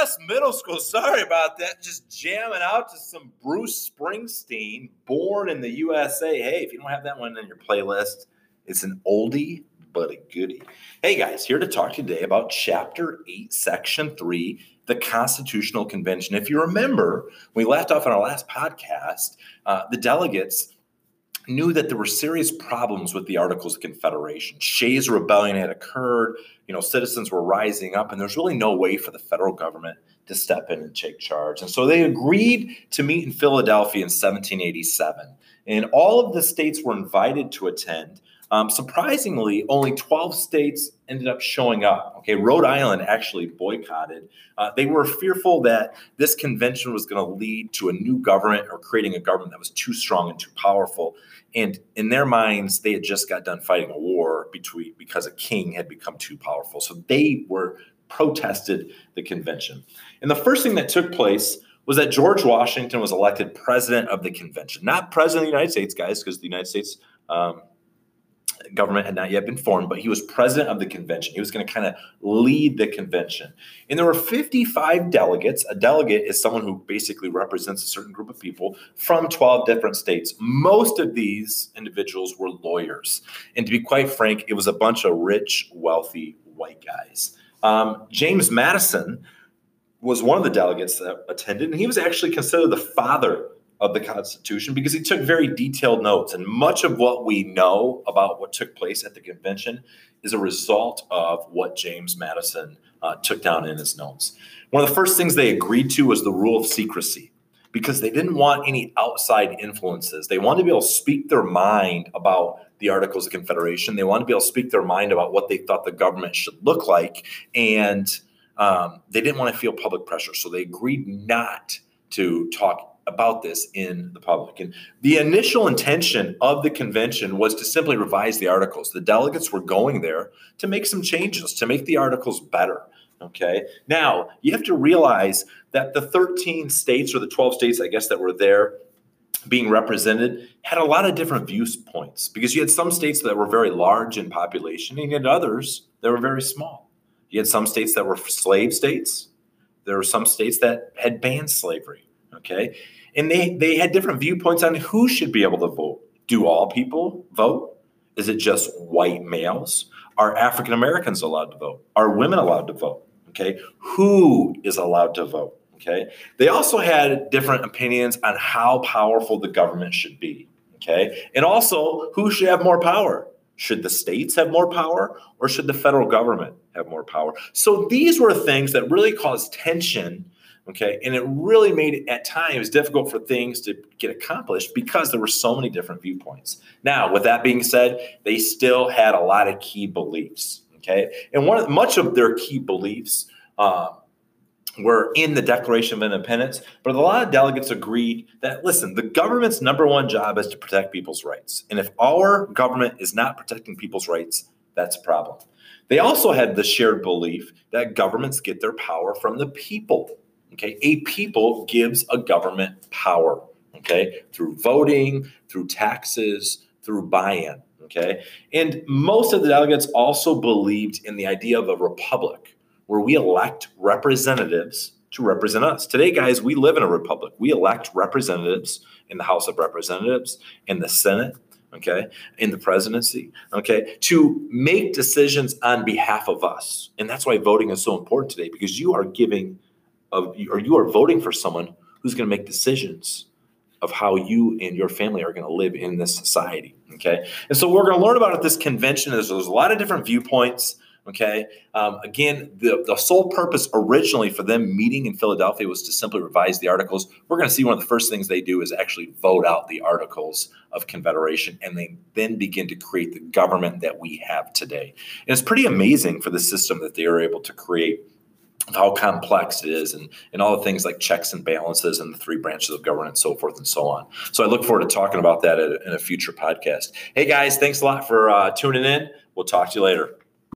West Middle School. Sorry about that. Just jamming out to some Bruce Springsteen, born in the USA. Hey, if you don't have that one in your playlist, it's an oldie but a goodie. Hey guys, here to talk today about Chapter 8, Section 3, the Constitutional Convention. If you remember, we left off in our last podcast, uh, the delegates knew that there were serious problems with the Articles of Confederation. Shays' rebellion had occurred, you know, citizens were rising up, and there's really no way for the federal government to step in and take charge. And so they agreed to meet in Philadelphia in 1787. And all of the states were invited to attend. Um, surprisingly, only 12 states ended up showing up. Okay, Rhode Island actually boycotted. Uh, they were fearful that this convention was going to lead to a new government or creating a government that was too strong and too powerful. And in their minds, they had just got done fighting a war between because a king had become too powerful. So they were protested the convention. And the first thing that took place was that George Washington was elected president of the convention, not president of the United States, guys, because the United States um, government had not yet been formed, but he was president of the convention. He was going to kind of lead the convention. And there were 55 delegates. A delegate is someone who basically represents a certain group of people from 12 different states. Most of these individuals were lawyers. And to be quite frank, it was a bunch of rich, wealthy white guys. Um, James Madison was one of the delegates that attended, and he was actually considered the father of the Constitution because he took very detailed notes. And much of what we know about what took place at the convention is a result of what James Madison uh, took down in his notes. One of the first things they agreed to was the rule of secrecy because they didn't want any outside influences. They wanted to be able to speak their mind about the Articles of Confederation. They wanted to be able to speak their mind about what they thought the government should look like. And um, they didn't want to feel public pressure. So they agreed not to talk about this in the public. And the initial intention of the convention was to simply revise the articles. The delegates were going there to make some changes, to make the articles better. Okay. Now, you have to realize that the 13 states or the 12 states, I guess, that were there being represented had a lot of different viewpoints because you had some states that were very large in population and you had others that were very small. You had some states that were slave states. There were some states that had banned slavery. Okay and they they had different viewpoints on who should be able to vote. Do all people vote? Is it just white males? Are African Americans allowed to vote? Are women allowed to vote? Okay, who is allowed to vote? Okay, they also had different opinions on how powerful the government should be. Okay, and also who should have more power. Should the states have more power or should the federal government have more power? So these were things that really caused tension Okay. And it really made it at times difficult for things to get accomplished because there were so many different viewpoints. Now, with that being said, they still had a lot of key beliefs. Okay. And one of much of their key beliefs uh, were in the Declaration of Independence, but a lot of delegates agreed that listen, the government's number one job is to protect people's rights. And if our government is not protecting people's rights, that's a problem. They also had the shared belief that governments get their power from the people. Okay, a people gives a government power. Okay, through voting, through taxes, through buy-in. Okay, and most of the delegates also believed in the idea of a republic where we elect representatives to represent us. Today, guys, we live in a republic. We elect representatives in the House of Representatives, in the Senate, okay, in the presidency, okay, to make decisions on behalf of us. And that's why voting is so important today because you are giving of or you are voting for someone who's going to make decisions of how you and your family are going to live in this society. Okay. And so we're going to learn about at this convention is there's a lot of different viewpoints. Okay. Um, again, the, the sole purpose originally for them meeting in Philadelphia was to simply revise the articles. We're going to see one of the first things they do is actually vote out the articles of confederation and they then begin to create the government that we have today. And it's pretty amazing for the system that they are able to create how complex it is and, and all the things like checks and balances and the three branches of government and so forth and so on. So I look forward to talking about that in a future podcast. Hey guys, thanks a lot for uh, tuning in. We'll talk to you later.